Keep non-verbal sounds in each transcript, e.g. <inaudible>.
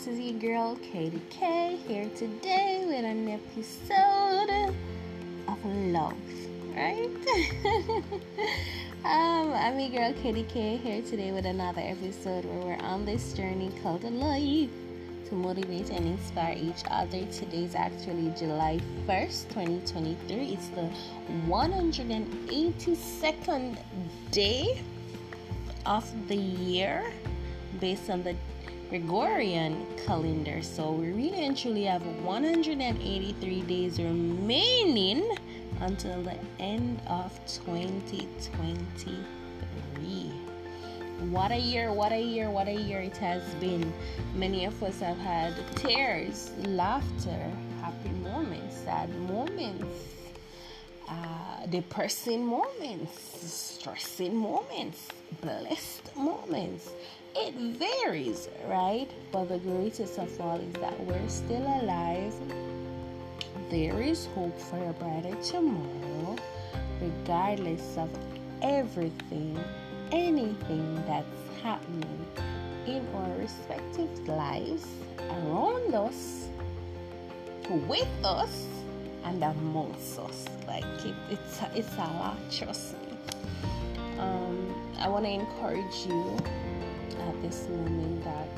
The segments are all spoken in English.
This is your girl Katie K here today with an episode of love, right? <laughs> um, I'm your girl Katie K here today with another episode where we're on this journey called life to motivate and inspire each other. Today is actually July 1st, 2023. It's the 182nd day of the year based on the Gregorian calendar. So we really and truly have 183 days remaining until the end of 2023. What a year, what a year, what a year it has been. Many of us have had tears, laughter, happy moments, sad moments, uh, depressing moments, stressing moments, blessed moments it varies, right? But the greatest of all is that we're still alive. There is hope for a brighter tomorrow, regardless of everything, anything that's happening in our respective lives, around us, with us, and amongst us. Like it, it's it's a lot. Trust me. Um, I want to encourage you at this moment that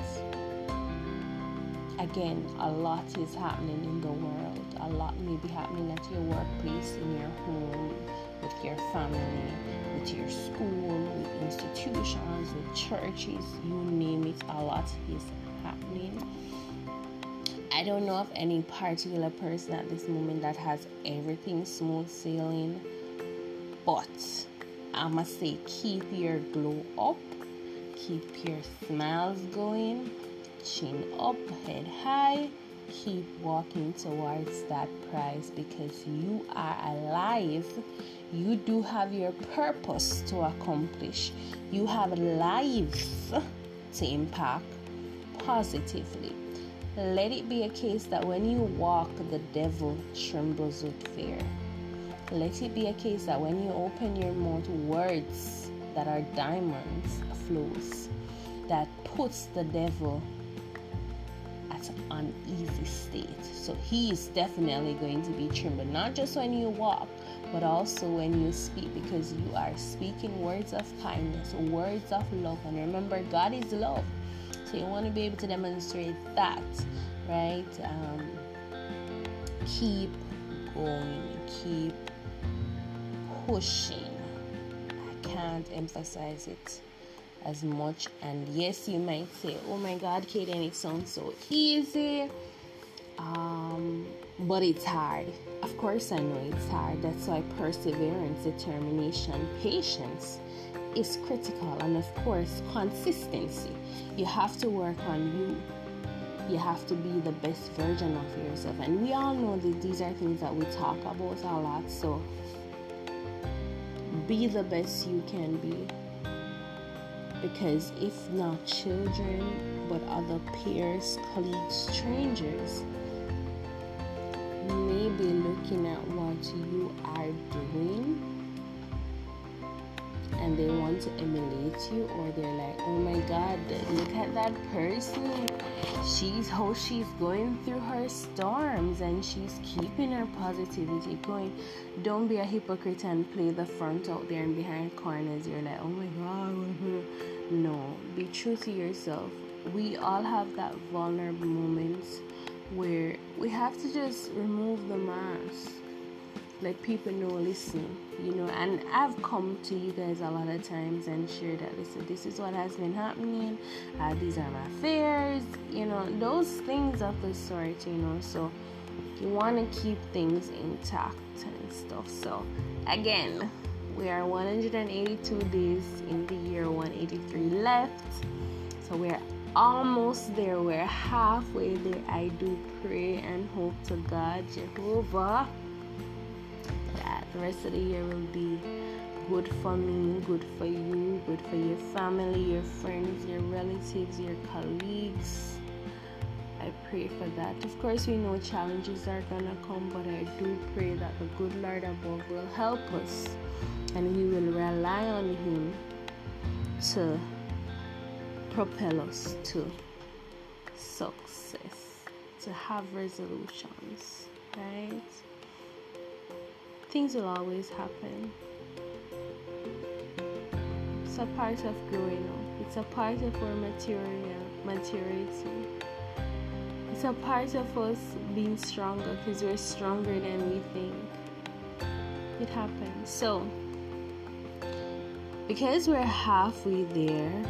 again a lot is happening in the world. A lot may be happening at your workplace in your home with your family with your school with institutions with churches you name it a lot is happening. I don't know of any particular person at this moment that has everything smooth sailing, but I must say, keep your glow up Keep your smiles going, chin up, head high. Keep walking towards that prize because you are alive. You do have your purpose to accomplish. You have lives to impact positively. Let it be a case that when you walk, the devil trembles with fear. Let it be a case that when you open your mouth, words that are diamonds flows that puts the devil at an uneasy state. So he is definitely going to be trembled, not just when you walk, but also when you speak, because you are speaking words of kindness, words of love. And remember, God is love. So you want to be able to demonstrate that, right? Um, keep going, keep pushing. Can't emphasize it as much. And yes, you might say, "Oh my God, Kaden, it sounds so easy," um, but it's hard. Of course, I know it's hard. That's why perseverance, determination, patience is critical, and of course, consistency. You have to work on you. You have to be the best version of yourself, and we all know that these are things that we talk about a lot. So, be the best you can be. Because if not children, but other peers, colleagues, strangers may be looking at what you are doing and they want to emulate you or they're like oh my god look at that person. She's how she's going through her storms and she's keeping her positivity going. Don't be a hypocrite and play the front out there and behind corners. You're like oh my god <laughs> no be true to yourself. We all have that vulnerable moments where we have to just remove the mask let people know listen you know and i've come to you guys a lot of times and shared that listen this is what has been happening uh, these are my fears you know those things of the sort you know so you want to keep things intact and stuff. So again we are 182 days in the year 183 left. So we're almost there. We're halfway there. I do pray and hope to god jehovah the rest of the year will be good for me, good for you, good for your family, your friends, your relatives, your colleagues. I pray for that. Of course, we know challenges are gonna come, but I do pray that the good Lord above will help us and we will rely on Him to propel us to success, to have resolutions, right? Things will always happen. It's a part of growing up. It's a part of our material maturity. It's a part of us being stronger because we're stronger than we think. It happens. So because we're halfway there,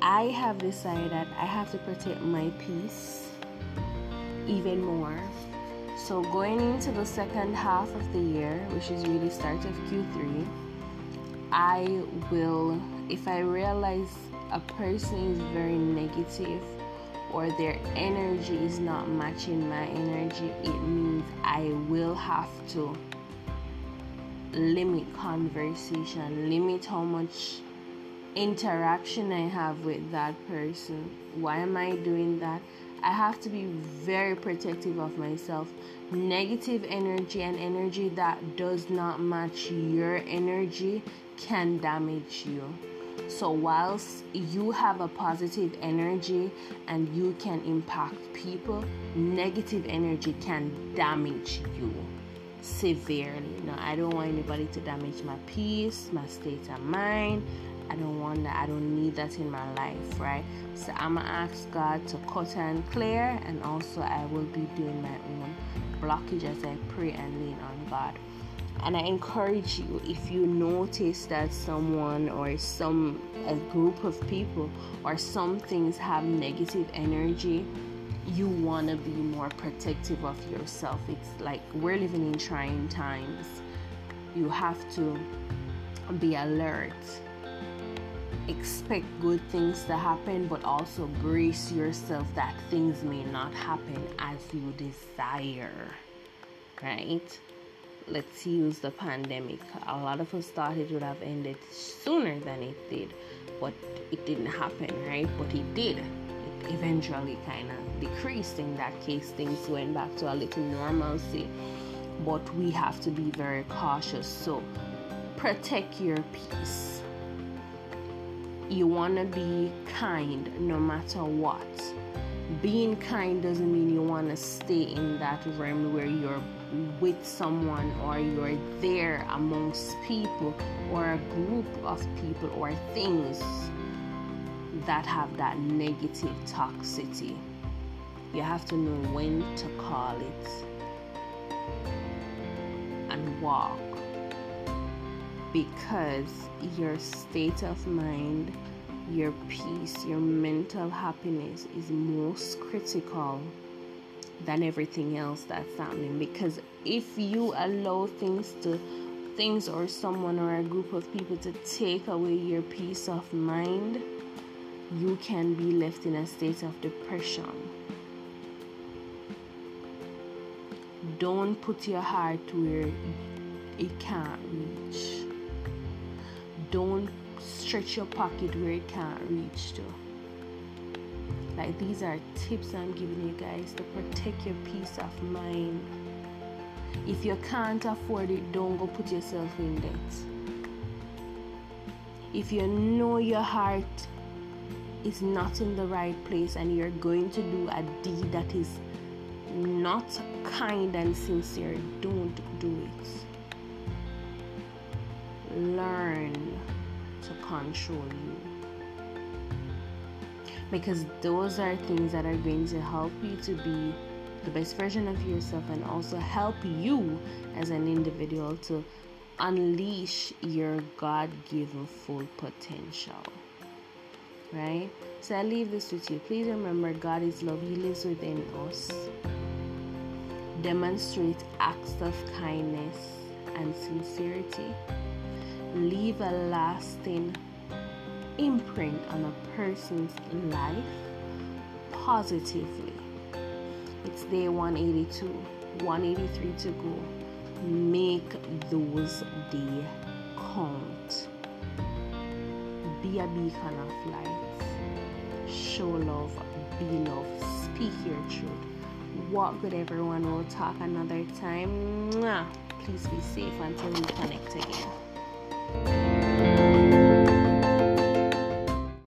I have decided I have to protect my peace even more. So, going into the second half of the year, which is really start of Q3, I will, if I realize a person is very negative or their energy is not matching my energy, it means I will have to limit conversation, limit how much interaction I have with that person. Why am I doing that? I have to be very protective of myself. Negative energy and energy that does not match your energy can damage you. So, whilst you have a positive energy and you can impact people, negative energy can damage you severely. Now, I don't want anybody to damage my peace, my state of mind. I don't want that. I don't need that in my life, right? So I'm gonna ask God to cut and clear, and also I will be doing my own blockage as I pray and lean on God. And I encourage you if you notice that someone or some a group of people or some things have negative energy you want to be more protective of yourself. It's like we're living in trying times. You have to be alert. Expect good things to happen, but also brace yourself that things may not happen as you desire. Right? Let's use the pandemic. A lot of us thought it would have ended sooner than it did, but it didn't happen, right? But it did eventually kind of decreased. In that case, things went back to a little normalcy. But we have to be very cautious. So protect your peace. You want to be kind no matter what. Being kind doesn't mean you want to stay in that realm where you're with someone or you're there amongst people or a group of people or things that have that negative toxicity. You have to know when to call it and walk because your state of mind, your peace, your mental happiness is most critical than everything else that's happening because if you allow things to things or someone or a group of people to take away your peace of mind you can be left in a state of depression. Don't put your heart where it can't reach. Don't stretch your pocket where it can't reach to. Like these are tips I'm giving you guys to protect your peace of mind. If you can't afford it, don't go put yourself in debt. If you know your heart is not in the right place and you're going to do a deed that is not kind and sincere, don't do it. Learn to control you. Because those are things that are going to help you to be the best version of yourself and also help you as an individual to unleash your God given full potential right? So I leave this with you. Please remember God is love, He lives within us. Demonstrate acts of kindness and sincerity. Leave a lasting imprint on a person's life positively. It's day 182, 183 to go. Make those days count. Be a beacon of light show love, be love, speak your truth. Walk with everyone. We'll talk another time. Please be safe until we connect again.